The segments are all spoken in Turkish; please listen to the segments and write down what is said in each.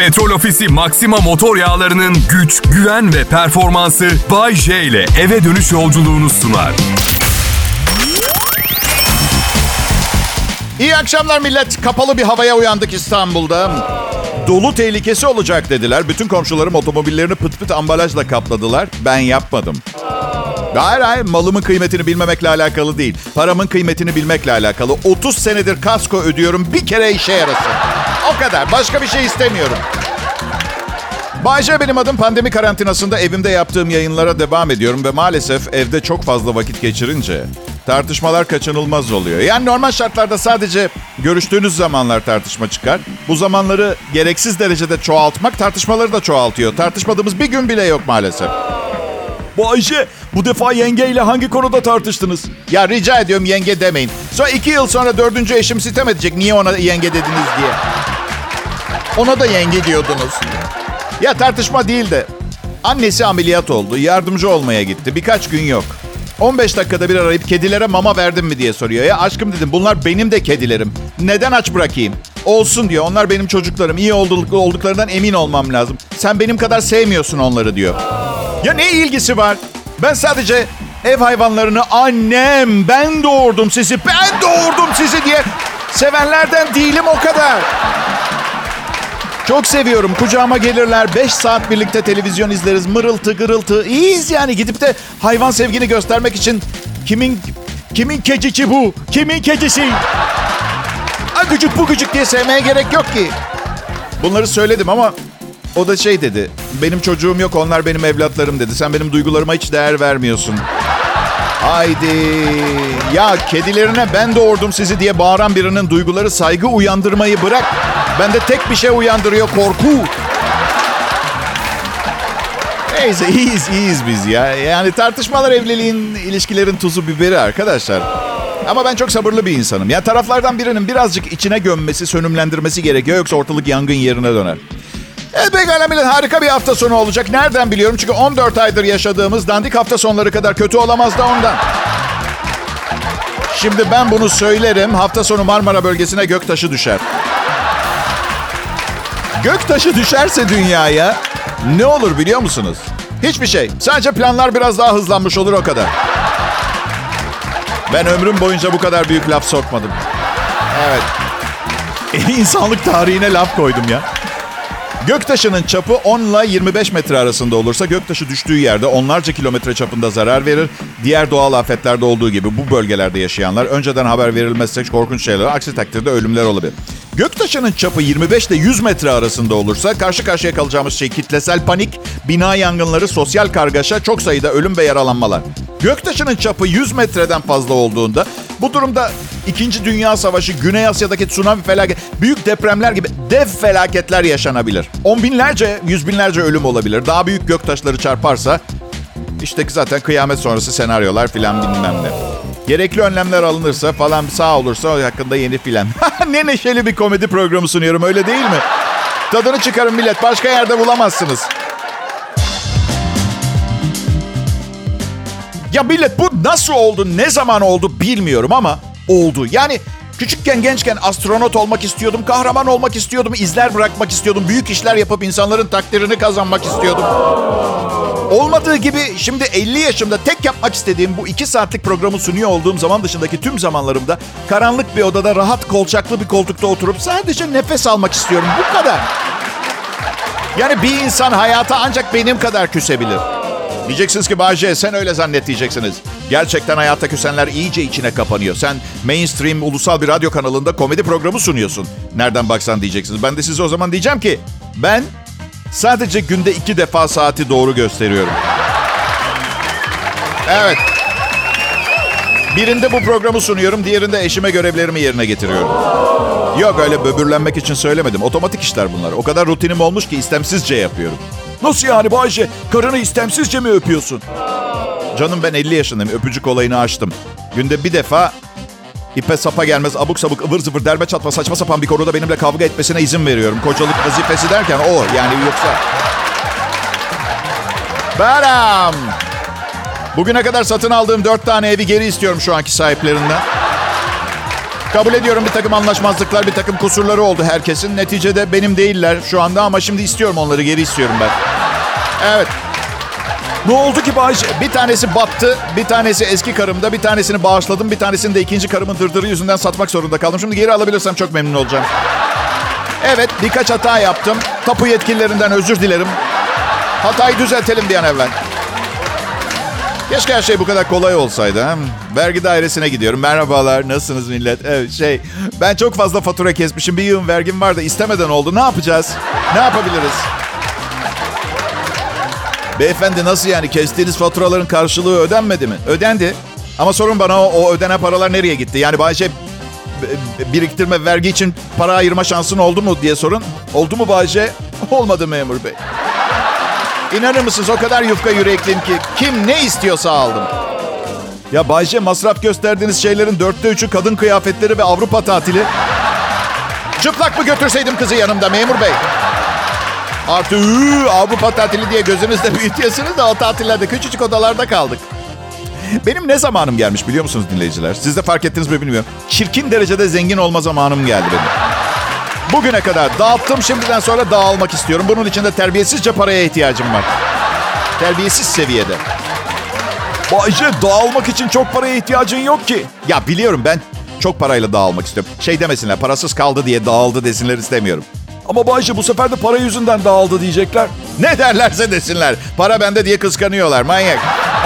Petrol Ofisi Maxima motor yağlarının güç, güven ve performansı Bay J ile eve dönüş yolculuğunu sunar. İyi akşamlar millet. Kapalı bir havaya uyandık İstanbul'da. Dolu tehlikesi olacak dediler. Bütün komşularım otomobillerini pıt pıt ambalajla kapladılar. Ben yapmadım. Hayır hayır malımın kıymetini bilmemekle alakalı değil. Paramın kıymetini bilmekle alakalı. 30 senedir kasko ödüyorum bir kere işe yarasın. O kadar. Başka bir şey istemiyorum. Bayce benim adım pandemi karantinasında evimde yaptığım yayınlara devam ediyorum ve maalesef evde çok fazla vakit geçirince tartışmalar kaçınılmaz oluyor. Yani normal şartlarda sadece görüştüğünüz zamanlar tartışma çıkar. Bu zamanları gereksiz derecede çoğaltmak tartışmaları da çoğaltıyor. Tartışmadığımız bir gün bile yok maalesef. Bayce bu defa yengeyle hangi konuda tartıştınız? Ya rica ediyorum yenge demeyin. Sonra iki yıl sonra dördüncü eşim sitem edecek. Niye ona yenge dediniz diye. Ona da yenge diyordunuz. Ya tartışma değil de annesi ameliyat oldu. Yardımcı olmaya gitti. Birkaç gün yok. 15 dakikada bir arayıp kedilere mama verdim mi diye soruyor. Ya aşkım dedim bunlar benim de kedilerim. Neden aç bırakayım? Olsun diyor. Onlar benim çocuklarım. İyi olduk, olduklarından emin olmam lazım. Sen benim kadar sevmiyorsun onları diyor. Ya ne ilgisi var? Ben sadece ev hayvanlarını annem ben doğurdum sizi ben doğurdum sizi diye sevenlerden değilim o kadar. Çok seviyorum. Kucağıma gelirler. 5 saat birlikte televizyon izleriz. Mırıltı gırıltı. İyiyiz yani. Gidip de hayvan sevgini göstermek için kimin kimin kedisi bu? Kimin kedisi? Agıcık bu gıcık diye sevmeye gerek yok ki. Bunları söyledim ama o da şey dedi. Benim çocuğum yok onlar benim evlatlarım dedi. Sen benim duygularıma hiç değer vermiyorsun. Haydi. Ya kedilerine ben doğurdum sizi diye bağıran birinin duyguları saygı uyandırmayı bırak. Bende tek bir şey uyandırıyor korku. Neyse iyiyiz iyiyiz biz ya. Yani tartışmalar evliliğin, ilişkilerin tuzu biberi arkadaşlar. Ama ben çok sabırlı bir insanım. Ya taraflardan birinin birazcık içine gömmesi, sönümlendirmesi gerekiyor. Yoksa ortalık yangın yerine döner. Evet pekala millet harika bir hafta sonu olacak. Nereden biliyorum? Çünkü 14 aydır yaşadığımız dandik hafta sonları kadar kötü olamaz da ondan. Şimdi ben bunu söylerim. Hafta sonu Marmara bölgesine göktaşı düşer. Göktaşı düşerse dünyaya ne olur biliyor musunuz? Hiçbir şey. Sadece planlar biraz daha hızlanmış olur o kadar. Ben ömrüm boyunca bu kadar büyük laf sokmadım. Evet. İnsanlık tarihine laf koydum ya. Göktaşının çapı 10 ile 25 metre arasında olursa göktaşı düştüğü yerde onlarca kilometre çapında zarar verir. Diğer doğal afetlerde olduğu gibi bu bölgelerde yaşayanlar önceden haber verilmezse korkunç şeyler, aksi takdirde ölümler olabilir. Göktaşının çapı 25 ile 100 metre arasında olursa karşı karşıya kalacağımız şey kitlesel panik, bina yangınları, sosyal kargaşa, çok sayıda ölüm ve yaralanmalar. Göktaşının çapı 100 metreden fazla olduğunda bu durumda 2. Dünya Savaşı, Güney Asya'daki tsunami felaket, büyük depremler gibi dev felaketler yaşanabilir. On binlerce, yüz binlerce ölüm olabilir. Daha büyük göktaşları çarparsa işte zaten kıyamet sonrası senaryolar filan bilmem ne. Gerekli önlemler alınırsa falan sağ olursa hakkında yeni filan. ne neşeli bir komedi programı sunuyorum öyle değil mi? Tadını çıkarın millet başka yerde bulamazsınız. Ya millet bu nasıl oldu, ne zaman oldu bilmiyorum ama oldu. Yani küçükken gençken astronot olmak istiyordum, kahraman olmak istiyordum, izler bırakmak istiyordum, büyük işler yapıp insanların takdirini kazanmak istiyordum. Olmadığı gibi şimdi 50 yaşımda tek yapmak istediğim bu 2 saatlik programı sunuyor olduğum zaman dışındaki tüm zamanlarımda karanlık bir odada rahat kolçaklı bir koltukta oturup sadece nefes almak istiyorum. Bu kadar. Yani bir insan hayata ancak benim kadar küsebilir. Diyeceksiniz ki Bahçe sen öyle zannet diyeceksiniz. Gerçekten hayatta küsenler iyice içine kapanıyor. Sen mainstream ulusal bir radyo kanalında komedi programı sunuyorsun. Nereden baksan diyeceksiniz. Ben de size o zaman diyeceğim ki ben sadece günde iki defa saati doğru gösteriyorum. Evet. Birinde bu programı sunuyorum, diğerinde eşime görevlerimi yerine getiriyorum. Yok öyle böbürlenmek için söylemedim. Otomatik işler bunlar. O kadar rutinim olmuş ki istemsizce yapıyorum. Nasıl yani Bayşe? Karını istemsizce mi öpüyorsun? Canım ben 50 yaşındayım. Öpücük olayını açtım. Günde bir defa ipe sapa gelmez abuk sabuk ıvır zıvır derme çatma saçma sapan bir konuda benimle kavga etmesine izin veriyorum. Kocalık vazifesi derken o yani yoksa... Baram. Bugüne kadar satın aldığım dört tane evi geri istiyorum şu anki sahiplerinden. Kabul ediyorum bir takım anlaşmazlıklar, bir takım kusurları oldu herkesin. Neticede benim değiller şu anda ama şimdi istiyorum onları geri istiyorum ben. Evet. Ne oldu ki Bayce? Bir tanesi battı, bir tanesi eski karımda, bir tanesini bağışladım, bir tanesini de ikinci karımın dırdırı yüzünden satmak zorunda kaldım. Şimdi geri alabilirsem çok memnun olacağım. Evet, birkaç hata yaptım. Tapu yetkililerinden özür dilerim. Hatayı düzeltelim bir an evvel. Keşke her şey bu kadar kolay olsaydı. He? Vergi dairesine gidiyorum. Merhabalar, nasılsınız millet? Evet, şey, ben çok fazla fatura kesmişim. Bir yığın vergim var da istemeden oldu. Ne yapacağız? Ne yapabiliriz? Beyefendi nasıl yani? Kestiğiniz faturaların karşılığı ödenmedi mi? Ödendi. Ama sorun bana o, o ödenen paralar nereye gitti? Yani Bayşe biriktirme, vergi için para ayırma şansın oldu mu diye sorun. Oldu mu Bayşe? Olmadı memur bey. İnanır mısınız o kadar yufka yürekliyim ki kim ne istiyorsa aldım. Ya Bayce masraf gösterdiğiniz şeylerin dörtte üçü kadın kıyafetleri ve Avrupa tatili. Çıplak mı götürseydim kızı yanımda memur bey? Artı ıı, Avrupa tatili diye gözünüzde büyütüyorsunuz da o tatillerde küçücük odalarda kaldık. Benim ne zamanım gelmiş biliyor musunuz dinleyiciler? Siz de fark ettiniz mi bilmiyorum. Çirkin derecede zengin olma zamanım geldi benim. Bugüne kadar dağıttım şimdiden sonra dağılmak istiyorum. Bunun için de terbiyesizce paraya ihtiyacım var. Terbiyesiz seviyede. Bayce dağılmak için çok paraya ihtiyacın yok ki. Ya biliyorum ben çok parayla dağılmak istiyorum. Şey demesinler parasız kaldı diye dağıldı desinler istemiyorum. Ama Bayce bu sefer de para yüzünden dağıldı diyecekler. Ne derlerse desinler. Para bende diye kıskanıyorlar manyak.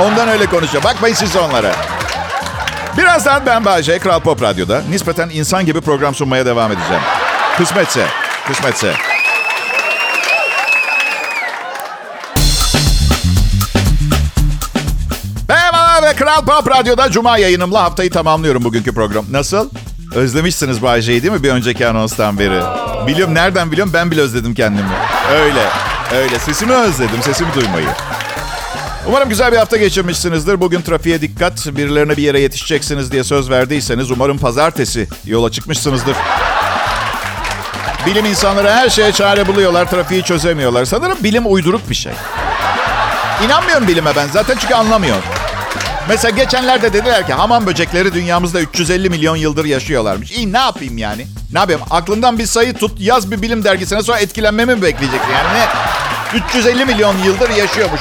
Ondan öyle konuşuyor. Bakmayın siz onlara. Birazdan ben Bayce Kral Pop Radyo'da nispeten insan gibi program sunmaya devam edeceğim. Kısmetse, kısmetse. Merhaba ve Kral Pop Radyo'da Cuma yayınımla haftayı tamamlıyorum bugünkü program. Nasıl? Özlemişsiniz Bayce'yi değil mi bir önceki anonstan beri? Biliyorum nereden biliyorum ben bile özledim kendimi. Öyle, öyle. Sesimi özledim, sesimi duymayı. Umarım güzel bir hafta geçirmişsinizdir. Bugün trafiğe dikkat. Birilerine bir yere yetişeceksiniz diye söz verdiyseniz umarım pazartesi yola çıkmışsınızdır. Bilim insanları her şeye çare buluyorlar, trafiği çözemiyorlar. Sanırım bilim uyduruk bir şey. İnanmıyorum bilime ben zaten çünkü anlamıyorum. Mesela geçenlerde dediler ki hamam böcekleri dünyamızda 350 milyon yıldır yaşıyorlarmış. İyi ne yapayım yani? Ne yapayım? Aklından bir sayı tut, yaz bir bilim dergisine sonra etkilenmemi mi bekleyeceksin? Yani ne? 350 milyon yıldır yaşıyormuş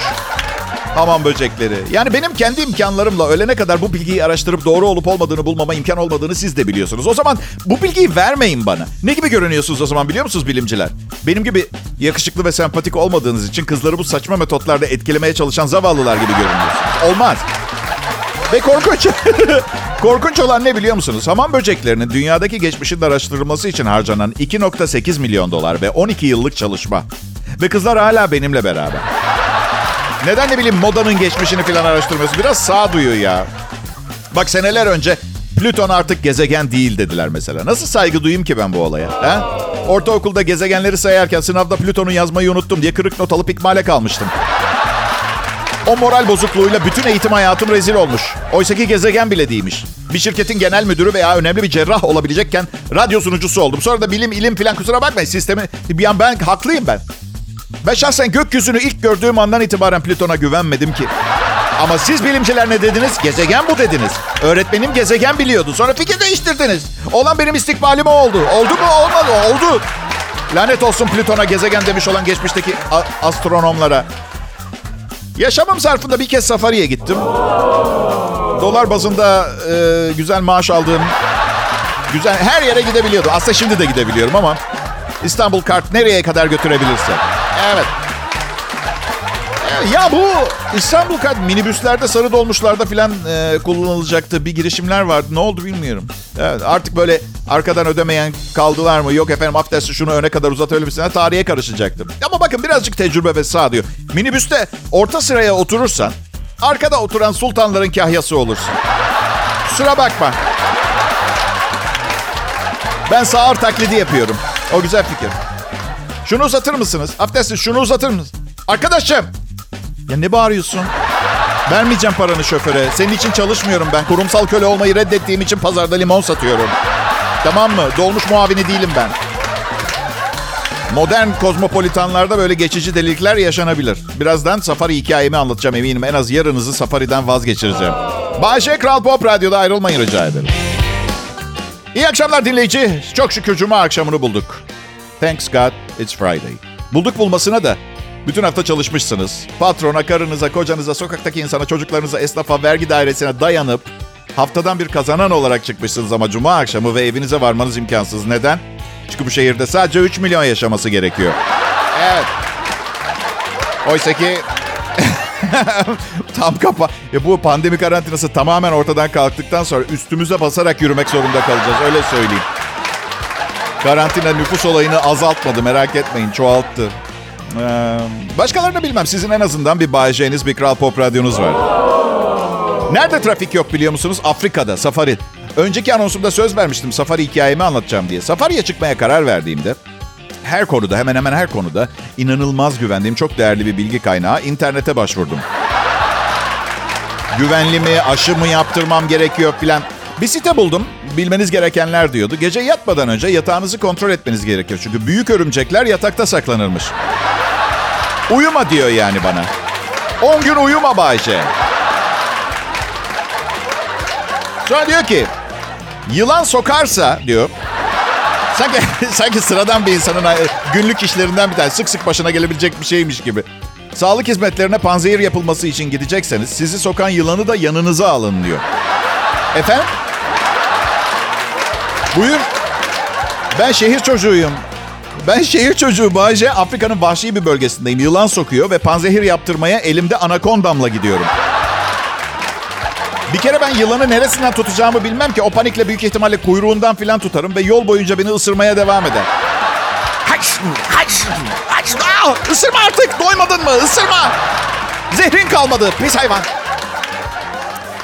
hamam böcekleri. Yani benim kendi imkanlarımla ölene kadar bu bilgiyi araştırıp doğru olup olmadığını bulmama imkan olmadığını siz de biliyorsunuz. O zaman bu bilgiyi vermeyin bana. Ne gibi görünüyorsunuz o zaman biliyor musunuz bilimciler? Benim gibi yakışıklı ve sempatik olmadığınız için kızları bu saçma metotlarla etkilemeye çalışan zavallılar gibi görünüyorsunuz. Olmaz. Ve korkunç. korkunç olan ne biliyor musunuz? Hamam böceklerinin dünyadaki geçmişin araştırılması için harcanan 2.8 milyon dolar ve 12 yıllık çalışma. Ve kızlar hala benimle beraber. Neden ne bileyim modanın geçmişini falan araştırmıyorsun? Biraz sağduyu ya. Bak seneler önce Plüton artık gezegen değil dediler mesela. Nasıl saygı duyayım ki ben bu olaya? He? Ortaokulda gezegenleri sayarken sınavda Plüton'u yazmayı unuttum diye kırık not alıp ikmale kalmıştım. O moral bozukluğuyla bütün eğitim hayatım rezil olmuş. Oysaki gezegen bile değilmiş. Bir şirketin genel müdürü veya önemli bir cerrah olabilecekken radyo sunucusu oldum. Sonra da bilim, ilim falan kusura bakmayın sistemi... Bir an ben haklıyım ben. Ben şahsen gökyüzünü ilk gördüğüm andan itibaren Plüton'a güvenmedim ki. Ama siz bilimciler ne dediniz? Gezegen bu dediniz. Öğretmenim gezegen biliyordu. Sonra fikir değiştirdiniz. Olan benim istikbalim oldu. Oldu mu? Olmadı. Oldu. Lanet olsun Plüton'a gezegen demiş olan geçmişteki astronomlara. Yaşamım zarfında bir kez safariye gittim. Dolar bazında e, güzel maaş aldığım, güzel her yere gidebiliyordum. Aslında şimdi de gidebiliyorum ama İstanbul kart nereye kadar götürebilirse. Evet. Ya bu İstanbul kart minibüslerde sarı dolmuşlarda falan e, kullanılacaktı. Bir girişimler vardı. Ne oldu bilmiyorum. Evet, artık böyle arkadan ödemeyen kaldılar mı? Yok efendim affedersin şunu öne kadar uzatabilir misin? Tarihe karışacaktım. Ama bakın birazcık tecrübe ve sağ Minibüste orta sıraya oturursan arkada oturan sultanların kahyası olursun. Kusura bakma. Ben sağır taklidi yapıyorum. O güzel fikir. Şunu uzatır mısınız? Affedersin şunu uzatır mısınız? Arkadaşım. Ya ne bağırıyorsun? Vermeyeceğim paranı şoföre. Senin için çalışmıyorum ben. Kurumsal köle olmayı reddettiğim için pazarda limon satıyorum. Tamam mı? Dolmuş muavini değilim ben. Modern kozmopolitanlarda böyle geçici delikler yaşanabilir. Birazdan safari hikayemi anlatacağım eminim. En az yarınızı safariden vazgeçireceğim. Bayşe Kral Pop Radyo'da ayrılmayın rica ederim. İyi akşamlar dinleyici. Çok şükür cuma akşamını bulduk. Thanks God it's Friday. Bulduk bulmasına da bütün hafta çalışmışsınız. Patrona, karınıza, kocanıza, sokaktaki insana, çocuklarınıza, esnafa, vergi dairesine dayanıp haftadan bir kazanan olarak çıkmışsınız ama cuma akşamı ve evinize varmanız imkansız. Neden? Çünkü bu şehirde sadece 3 milyon yaşaması gerekiyor. Evet. Oysa ki tam kapa. Ya bu pandemi karantinası tamamen ortadan kalktıktan sonra üstümüze basarak yürümek zorunda kalacağız. Öyle söyleyeyim. Karantina nüfus olayını azaltmadı merak etmeyin çoğalttı. Ee, başkalarını bilmem sizin en azından bir Bay J'niz bir Kral Pop radyonuz var. Nerede trafik yok biliyor musunuz? Afrika'da, safari. Önceki anonsumda söz vermiştim safari hikayemi anlatacağım diye. Safari'ye çıkmaya karar verdiğimde her konuda hemen hemen her konuda inanılmaz güvendiğim çok değerli bir bilgi kaynağı internete başvurdum. Güvenli mi, aşı mı yaptırmam gerekiyor filan. Bir site buldum. Bilmeniz gerekenler diyordu. Gece yatmadan önce yatağınızı kontrol etmeniz gerekiyor. Çünkü büyük örümcekler yatakta saklanırmış. Uyuma diyor yani bana. 10 gün uyuma Bayce. Sonra diyor ki yılan sokarsa diyor. Sanki, sanki sıradan bir insanın günlük işlerinden bir tane sık sık başına gelebilecek bir şeymiş gibi. Sağlık hizmetlerine panzehir yapılması için gidecekseniz sizi sokan yılanı da yanınıza alın diyor. Efendim? Buyur. Ben şehir çocuğuyum. Ben şehir çocuğu Bayce Afrika'nın vahşi bir bölgesindeyim. Yılan sokuyor ve panzehir yaptırmaya elimde anakondamla gidiyorum. Bir kere ben yılanı neresinden tutacağımı bilmem ki. O panikle büyük ihtimalle kuyruğundan filan tutarım ve yol boyunca beni ısırmaya devam eder. Haç, haç, haç, aa, ısırma artık. Doymadın mı? Isırma. Zehrin kalmadı. Pis hayvan.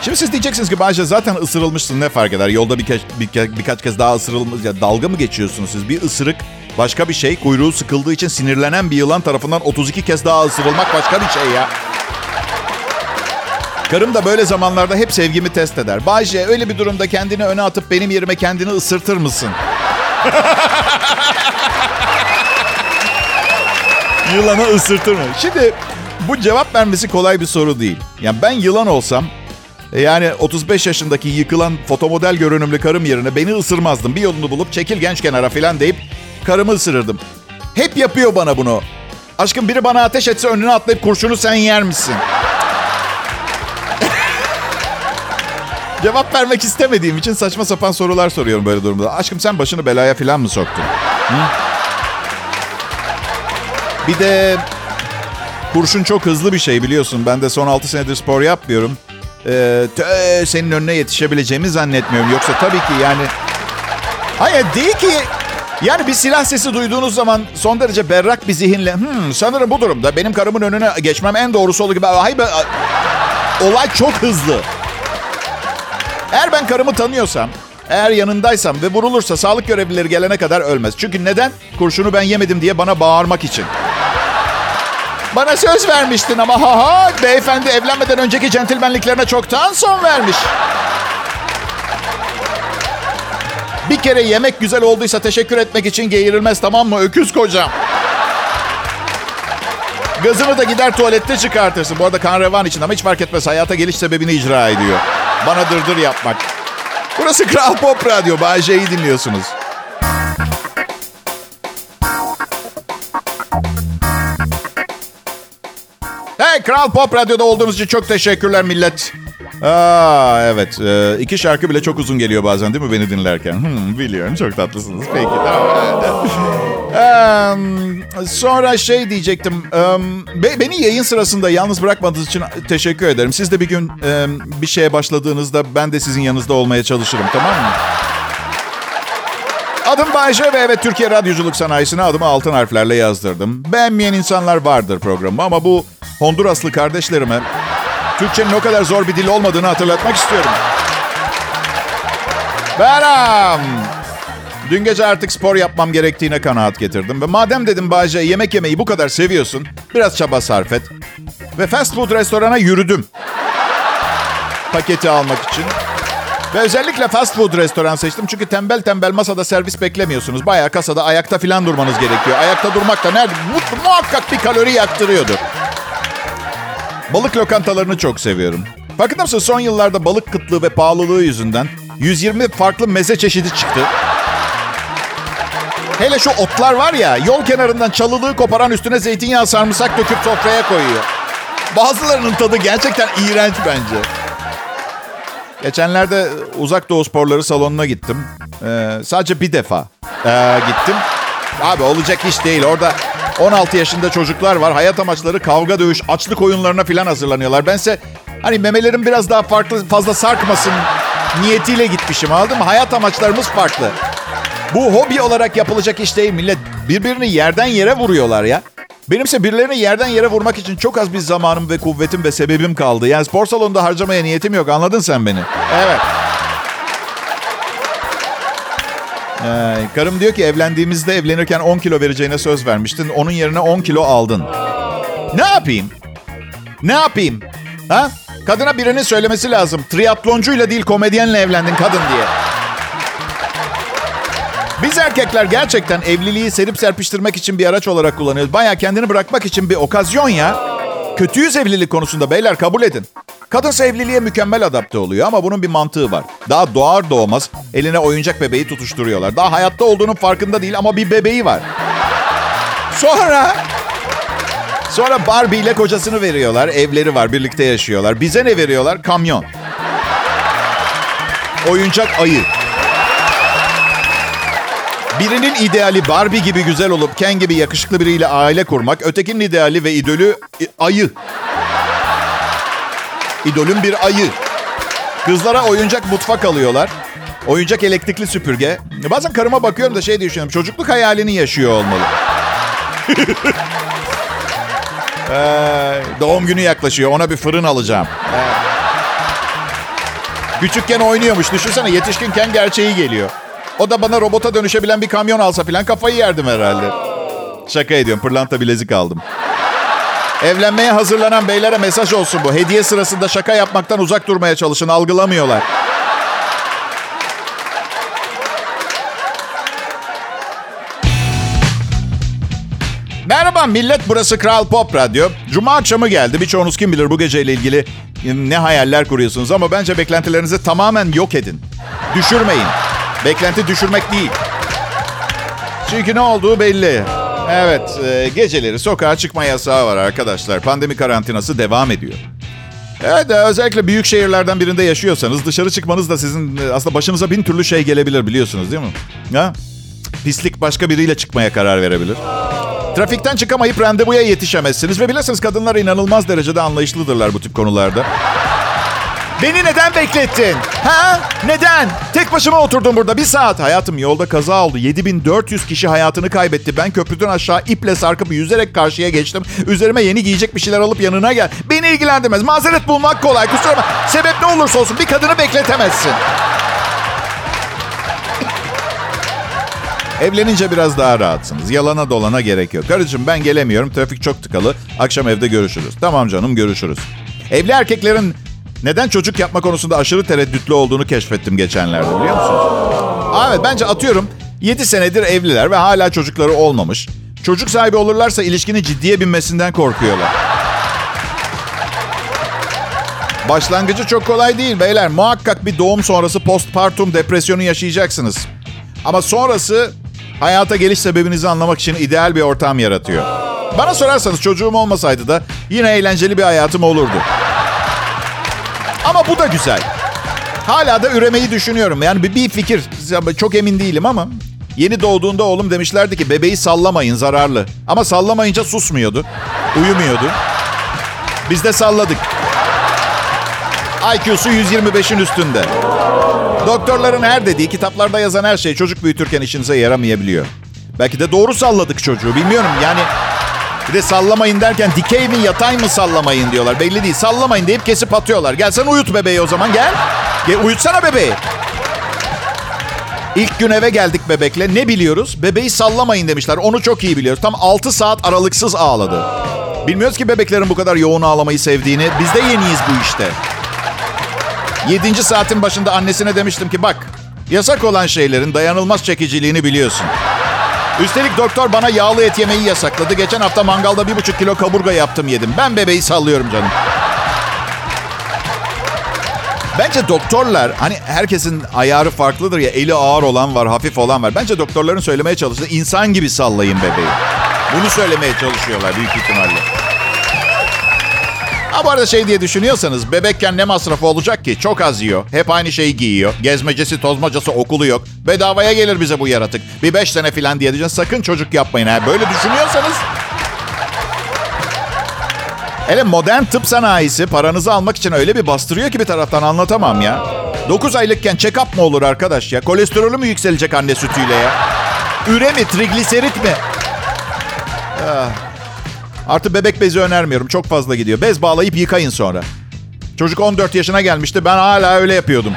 Şimdi siz diyeceksiniz ki Bayce zaten ısırılmışsın ne fark eder? Yolda bir ke- bir ke- birkaç kez daha ısırılmış. Ya dalga mı geçiyorsunuz siz? Bir ısırık başka bir şey. Kuyruğu sıkıldığı için sinirlenen bir yılan tarafından 32 kez daha ısırılmak başka bir şey ya. Karım da böyle zamanlarda hep sevgimi test eder. Bayce öyle bir durumda kendini öne atıp benim yerime kendini ısırtır mısın? Yılanı ısırtır mı? Şimdi bu cevap vermesi kolay bir soru değil. Yani ben yılan olsam yani 35 yaşındaki yıkılan fotomodel görünümlü karım yerine beni ısırmazdım. Bir yolunu bulup çekil genç kenara falan deyip karımı ısırırdım. Hep yapıyor bana bunu. Aşkım biri bana ateş etse önüne atlayıp kurşunu sen yer misin? Cevap vermek istemediğim için saçma sapan sorular soruyorum böyle durumda. Aşkım sen başını belaya falan mı soktun? Hı? Bir de kurşun çok hızlı bir şey biliyorsun. Ben de son 6 senedir spor yapmıyorum. Ee, tö, senin önüne yetişebileceğimi zannetmiyorum. Yoksa tabii ki yani... Hayır değil ki... Yani bir silah sesi duyduğunuz zaman son derece berrak bir zihinle... Hmm, sanırım bu durumda benim karımın önüne geçmem en doğrusu olur gibi... Hayır, olay çok hızlı. Eğer ben karımı tanıyorsam, eğer yanındaysam ve vurulursa sağlık görevlileri gelene kadar ölmez. Çünkü neden? Kurşunu ben yemedim diye bana bağırmak için. Bana söz vermiştin ama ha ha beyefendi evlenmeden önceki centilmenliklerine çoktan son vermiş. Bir kere yemek güzel olduysa teşekkür etmek için geğirilmez tamam mı öküz kocam? Gazını da gider tuvalette çıkartırsın. Bu arada kan revan için ama hiç fark etmez. Hayata geliş sebebini icra ediyor. Bana dırdır yapmak. Burası Kral Pop Radyo. Bay J'yi dinliyorsunuz. Kral Pop Radyo'da olduğunuz için çok teşekkürler millet. Aa evet. Ee, iki şarkı bile çok uzun geliyor bazen değil mi beni dinlerken? Hmm, biliyorum çok tatlısınız. Peki tamam. Ee, sonra şey diyecektim. Ee, beni yayın sırasında yalnız bırakmadığınız için teşekkür ederim. Siz de bir gün e, bir şeye başladığınızda ben de sizin yanınızda olmaya çalışırım tamam mı? Adım Bayce ve evet Türkiye Radyoculuk Sanayisi'ne adımı altın harflerle yazdırdım. Beğenmeyen insanlar vardır programı ama bu Honduraslı kardeşlerime Türkçenin o kadar zor bir dil olmadığını hatırlatmak istiyorum. Beram. Dün gece artık spor yapmam gerektiğine kanaat getirdim. Ve madem dedim Bayce yemek yemeyi bu kadar seviyorsun, biraz çaba sarf et. Ve fast food restorana yürüdüm. Paketi almak için. Ve özellikle fast food restoran seçtim. Çünkü tembel tembel masada servis beklemiyorsunuz. Bayağı kasada ayakta falan durmanız gerekiyor. Ayakta durmak da nerede? Mu- muhakkak bir kalori yaktırıyordur. Balık lokantalarını çok seviyorum. Farkında mısın? Son yıllarda balık kıtlığı ve pahalılığı yüzünden 120 farklı meze çeşidi çıktı. Hele şu otlar var ya yol kenarından çalılığı koparan üstüne zeytinyağı sarımsak döküp sofraya koyuyor. Bazılarının tadı gerçekten iğrenç bence. Geçenlerde uzak doğu sporları salonuna gittim. Ee, sadece bir defa ee, gittim. Abi olacak iş değil. Orada 16 yaşında çocuklar var. Hayat amaçları kavga dövüş, açlık oyunlarına falan hazırlanıyorlar. Bense hani memelerim biraz daha farklı, fazla sarkmasın niyetiyle gitmişim aldım. Hayat amaçlarımız farklı. Bu hobi olarak yapılacak iş değil. Millet birbirini yerden yere vuruyorlar ya. Benimse birilerini yerden yere vurmak için çok az bir zamanım ve kuvvetim ve sebebim kaldı. Yani spor salonunda harcamaya niyetim yok. Anladın sen beni? Evet. Ee, karım diyor ki evlendiğimizde evlenirken 10 kilo vereceğine söz vermiştin. Onun yerine 10 kilo aldın. Ne yapayım? Ne yapayım? Ha? Kadına birinin söylemesi lazım. Triatloncuyla değil komedyenle evlendin kadın diye. Biz erkekler gerçekten evliliği serip serpiştirmek için bir araç olarak kullanıyoruz. Baya kendini bırakmak için bir okazyon ya. Kötüyüz evlilik konusunda beyler kabul edin. Kadınsa evliliğe mükemmel adapte oluyor ama bunun bir mantığı var. Daha doğar doğmaz eline oyuncak bebeği tutuşturuyorlar. Daha hayatta olduğunun farkında değil ama bir bebeği var. Sonra Sonra Barbie ile kocasını veriyorlar. Evleri var, birlikte yaşıyorlar. Bize ne veriyorlar? Kamyon. Oyuncak ayı. Birinin ideali Barbie gibi güzel olup Ken gibi yakışıklı biriyle aile kurmak. Ötekinin ideali ve idolü e, ayı. İdolün bir ayı. Kızlara oyuncak mutfak alıyorlar. Oyuncak elektrikli süpürge. Bazen karıma bakıyorum da şey düşünüyorum. Çocukluk hayalini yaşıyor olmalı. ee, doğum günü yaklaşıyor. Ona bir fırın alacağım. Ee, küçükken oynuyormuş. Düşünsene yetişkinken gerçeği geliyor. O da bana robota dönüşebilen bir kamyon alsa falan kafayı yerdim herhalde. Şaka ediyorum. Pırlanta bilezik aldım. Evlenmeye hazırlanan beylere mesaj olsun bu. Hediye sırasında şaka yapmaktan uzak durmaya çalışın. Algılamıyorlar. Merhaba millet burası Kral Pop Radyo. Cuma akşamı geldi. Birçoğunuz kim bilir bu geceyle ilgili ne hayaller kuruyorsunuz ama bence beklentilerinizi tamamen yok edin. Düşürmeyin. Beklenti düşürmek değil. Çünkü ne olduğu belli. Evet, e, geceleri sokağa çıkma yasağı var arkadaşlar. Pandemi karantinası devam ediyor. Evet, e, özellikle büyük şehirlerden birinde yaşıyorsanız dışarı çıkmanız da sizin e, aslında başınıza bin türlü şey gelebilir biliyorsunuz değil mi? Ha? Pislik başka biriyle çıkmaya karar verebilir. Trafikten çıkamayıp randevuya yetişemezsiniz ve bilirsiniz kadınlar inanılmaz derecede anlayışlıdırlar bu tip konularda. Beni neden beklettin? Ha? Neden? Tek başıma oturdum burada bir saat. Hayatım yolda kaza oldu. 7400 kişi hayatını kaybetti. Ben köprüden aşağı iple sarkıp yüzerek karşıya geçtim. Üzerime yeni giyecek bir şeyler alıp yanına gel. Beni ilgilendirmez. Mazeret bulmak kolay. Kusura bakma. Sebep ne olursa olsun bir kadını bekletemezsin. Evlenince biraz daha rahatsınız. Yalana dolana gerek yok. Karıcığım ben gelemiyorum. Trafik çok tıkalı. Akşam evde görüşürüz. Tamam canım görüşürüz. Evli erkeklerin neden çocuk yapma konusunda aşırı tereddütlü olduğunu keşfettim geçenlerde biliyor musunuz? Evet bence atıyorum 7 senedir evliler ve hala çocukları olmamış. Çocuk sahibi olurlarsa ilişkinin ciddiye binmesinden korkuyorlar. Başlangıcı çok kolay değil beyler. Muhakkak bir doğum sonrası postpartum depresyonu yaşayacaksınız. Ama sonrası hayata geliş sebebinizi anlamak için ideal bir ortam yaratıyor. Bana sorarsanız çocuğum olmasaydı da yine eğlenceli bir hayatım olurdu. Bu da güzel. Hala da üremeyi düşünüyorum. Yani bir, bir fikir. Çok emin değilim ama. Yeni doğduğunda oğlum demişlerdi ki bebeği sallamayın zararlı. Ama sallamayınca susmuyordu. Uyumuyordu. Biz de salladık. IQ'su 125'in üstünde. Doktorların her dediği kitaplarda yazan her şey çocuk büyütürken işinize yaramayabiliyor. Belki de doğru salladık çocuğu bilmiyorum yani. Bir de sallamayın derken dikey mi yatay mı sallamayın diyorlar. Belli değil. Sallamayın deyip kesip atıyorlar. Gel sen uyut bebeği o zaman gel. Gel uyutsana bebeği. İlk gün eve geldik bebekle. Ne biliyoruz? Bebeği sallamayın demişler. Onu çok iyi biliyoruz. Tam 6 saat aralıksız ağladı. Bilmiyoruz ki bebeklerin bu kadar yoğun ağlamayı sevdiğini. Biz de yeniyiz bu işte. 7. saatin başında annesine demiştim ki bak yasak olan şeylerin dayanılmaz çekiciliğini biliyorsun. Üstelik doktor bana yağlı et yemeyi yasakladı. Geçen hafta mangalda bir buçuk kilo kaburga yaptım yedim. Ben bebeği sallıyorum canım. Bence doktorlar hani herkesin ayarı farklıdır ya eli ağır olan var hafif olan var. Bence doktorların söylemeye çalıştığı insan gibi sallayın bebeği. Bunu söylemeye çalışıyorlar büyük ihtimalle. Ha bu arada şey diye düşünüyorsanız bebekken ne masrafı olacak ki? Çok az yiyor. Hep aynı şeyi giyiyor. Gezmecesi tozmacası okulu yok. Bedavaya gelir bize bu yaratık. Bir beş sene falan diye diyeceğiz. Sakın çocuk yapmayın. Ha. Böyle düşünüyorsanız Hele modern tıp sanayisi paranızı almak için öyle bir bastırıyor ki bir taraftan anlatamam ya. 9 aylıkken check-up mı olur arkadaş ya? Kolesterolü mü yükselecek anne sütüyle ya? Üre mi, trigliserit mi? Ah. Artı bebek bezi önermiyorum. Çok fazla gidiyor. Bez bağlayıp yıkayın sonra. Çocuk 14 yaşına gelmişti. Ben hala öyle yapıyordum.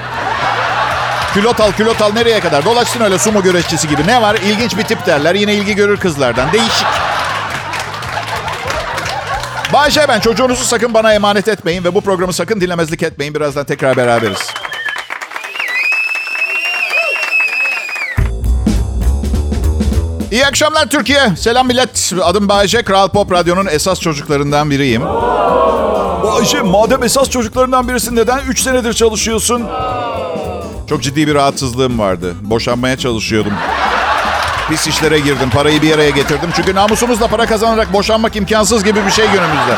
Külot al, külot al nereye kadar? Dolaşsın öyle sumo güreşçisi gibi. Ne var? İlginç bir tip derler. Yine ilgi görür kızlardan. Değişik. Bayşe ben çocuğunuzu sakın bana emanet etmeyin ve bu programı sakın dinlemezlik etmeyin. Birazdan tekrar beraberiz. İyi akşamlar Türkiye. Selam millet. Adım Bayece. Kral Pop Radyo'nun esas çocuklarından biriyim. Bayece madem esas çocuklarından birisin neden 3 senedir çalışıyorsun? Çok ciddi bir rahatsızlığım vardı. Boşanmaya çalışıyordum. Pis işlere girdim. Parayı bir araya getirdim. Çünkü namusumuzla para kazanarak boşanmak imkansız gibi bir şey günümüzde.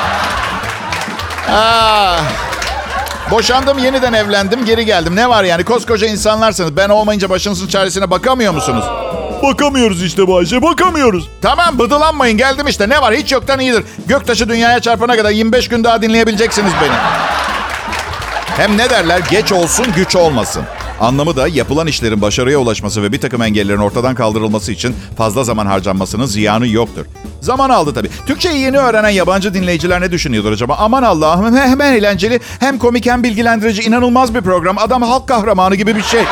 Ah. Boşandım, yeniden evlendim, geri geldim. Ne var yani? Koskoca insanlarsınız. Ben olmayınca başınızın çaresine bakamıyor musunuz? Bakamıyoruz işte Bayşe, bakamıyoruz. Tamam, bıdılanmayın. Geldim işte. Ne var? Hiç yoktan iyidir. Göktaşı dünyaya çarpana kadar 25 gün daha dinleyebileceksiniz beni. Hem ne derler? Geç olsun, güç olmasın. Anlamı da yapılan işlerin başarıya ulaşması ve bir takım engellerin ortadan kaldırılması için fazla zaman harcanmasının ziyanı yoktur. Zaman aldı tabii. Türkçeyi yeni öğrenen yabancı dinleyiciler ne düşünüyordur acaba? Aman Allah'ım hem eğlenceli hem komik hem bilgilendirici inanılmaz bir program. Adam halk kahramanı gibi bir şey.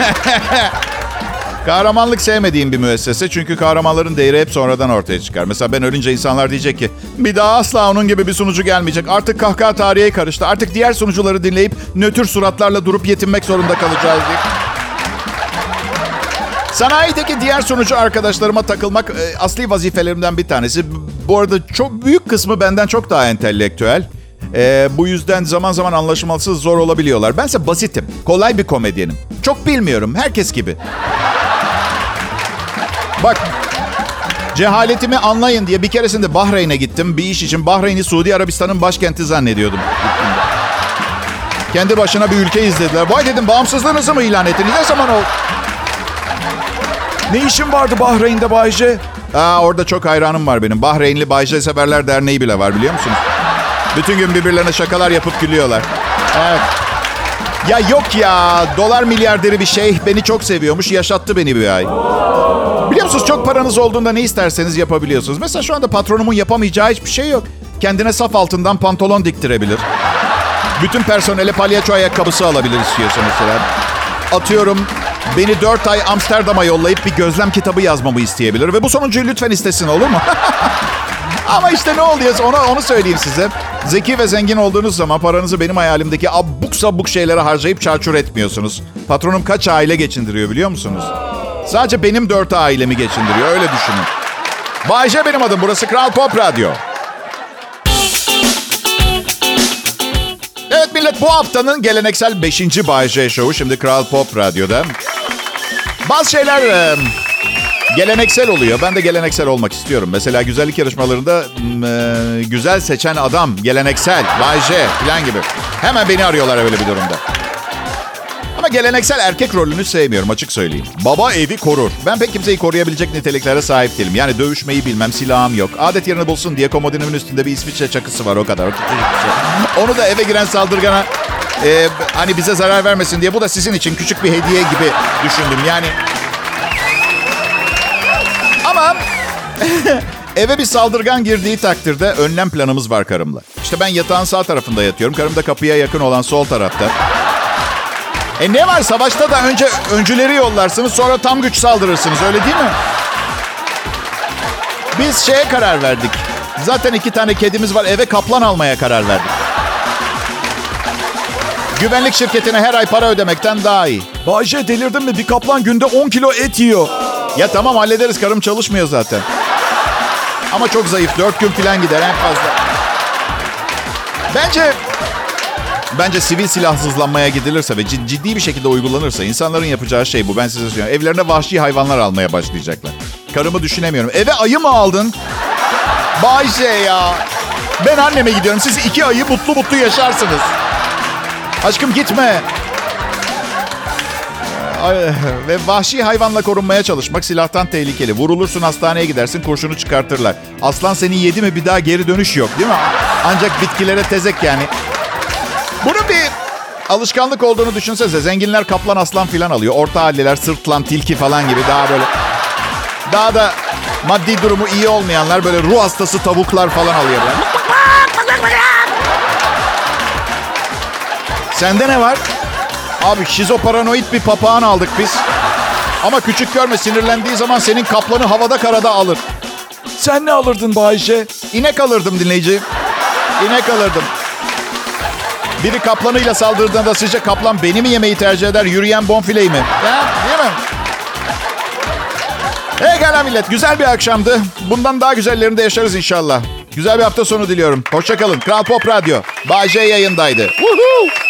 Kahramanlık sevmediğim bir müessese çünkü kahramanların değeri hep sonradan ortaya çıkar. Mesela ben ölünce insanlar diyecek ki bir daha asla onun gibi bir sunucu gelmeyecek. Artık kahkaha tarihe karıştı. Artık diğer sunucuları dinleyip nötr suratlarla durup yetinmek zorunda kalacağız diye. Sanayideki diğer sunucu arkadaşlarıma takılmak e, asli vazifelerimden bir tanesi. Bu arada çok büyük kısmı benden çok daha entelektüel. E, bu yüzden zaman zaman anlaşılması zor olabiliyorlar. Bense basitim, kolay bir komedyenim. Çok bilmiyorum, herkes gibi. Bak cehaletimi anlayın diye bir keresinde Bahreyn'e gittim. Bir iş için Bahreyn'i Suudi Arabistan'ın başkenti zannediyordum. Kendi başına bir ülke izlediler. Vay dedim bağımsızlığınızı mı ilan ettiniz? Ne zaman oldu? Ne işin vardı Bahreyn'de Bayce? Aa, orada çok hayranım var benim. Bahreynli Bayce Severler Derneği bile var biliyor musunuz? Bütün gün birbirlerine şakalar yapıp gülüyorlar. Evet. Ya yok ya. Dolar milyarderi bir şey beni çok seviyormuş. Yaşattı beni bir ay. Biliyor musunuz çok paranız olduğunda ne isterseniz yapabiliyorsunuz. Mesela şu anda patronumun yapamayacağı hiçbir şey yok. Kendine saf altından pantolon diktirebilir. Bütün personele palyaço ayakkabısı alabilir istiyorsa mesela. Atıyorum beni 4 ay Amsterdam'a yollayıp bir gözlem kitabı yazmamı isteyebilir. Ve bu sonuncuyu lütfen istesin olur mu? Ama işte ne oluyorsa ona onu söyleyeyim size. Zeki ve zengin olduğunuz zaman paranızı benim hayalimdeki abuk sabuk şeylere harcayıp çarçur etmiyorsunuz. Patronum kaç aile geçindiriyor biliyor musunuz? Sadece benim dört ailemi geçindiriyor öyle düşünün. Bayce benim adım burası Kral Pop Radyo. Evet millet bu haftanın geleneksel 5. Bayce Show'u şimdi Kral Pop Radyo'da. Bazı şeyler geleneksel oluyor. Ben de geleneksel olmak istiyorum. Mesela güzellik yarışmalarında e, güzel seçen adam, geleneksel, Bayce falan gibi. Hemen beni arıyorlar öyle bir durumda. Ama geleneksel erkek rolünü sevmiyorum açık söyleyeyim. Baba evi korur. Ben pek kimseyi koruyabilecek niteliklere sahip değilim. Yani dövüşmeyi bilmem, silahım yok. Adet yerini bulsun diye komodinimin üstünde bir İsviçre çakısı var o kadar. Şey. Onu da eve giren saldırgana e, hani bize zarar vermesin diye bu da sizin için küçük bir hediye gibi düşündüm. Yani ama eve bir saldırgan girdiği takdirde önlem planımız var karımla. İşte ben yatağın sağ tarafında yatıyorum. Karım da kapıya yakın olan sol tarafta. E ne var savaşta da önce öncüleri yollarsınız sonra tam güç saldırırsınız öyle değil mi? Biz şeye karar verdik. Zaten iki tane kedimiz var eve kaplan almaya karar verdik. Güvenlik şirketine her ay para ödemekten daha iyi. Bayce delirdin mi? Bir kaplan günde 10 kilo et yiyor. Ya tamam hallederiz karım çalışmıyor zaten. Ama çok zayıf. 4 gün falan gider en fazla. Bence Bence sivil silahsızlanmaya gidilirse ve ciddi bir şekilde uygulanırsa insanların yapacağı şey bu. Ben size söylüyorum. Evlerine vahşi hayvanlar almaya başlayacaklar. Karımı düşünemiyorum. Eve ayı mı aldın? Bayşe ya. Ben anneme gidiyorum. Siz iki ayı mutlu mutlu yaşarsınız. Aşkım gitme. Ve vahşi hayvanla korunmaya çalışmak silahtan tehlikeli. Vurulursun hastaneye gidersin kurşunu çıkartırlar. Aslan seni yedi mi bir daha geri dönüş yok değil mi? Ancak bitkilere tezek yani. Bunun bir alışkanlık olduğunu düşünsenize. Zenginler kaplan aslan filan alıyor. Orta halliler sırtlan tilki falan gibi daha böyle... Daha da maddi durumu iyi olmayanlar böyle ruh hastası tavuklar falan alıyorlar. Sende ne var? Abi şizoparanoid bir papağan aldık biz. Ama küçük görme sinirlendiği zaman senin kaplanı havada karada alır. Sen ne alırdın Bayşe? İnek alırdım dinleyici. İnek alırdım. Biri kaplanıyla saldırdığında sizce kaplan beni mi yemeyi tercih eder, yürüyen bonfileyi mi? Ya, değil mi? Hey gala millet, güzel bir akşamdı. Bundan daha güzellerini de yaşarız inşallah. Güzel bir hafta sonu diliyorum. Hoşçakalın. Kral Pop Radyo. Bay yayındaydı. Woohoo!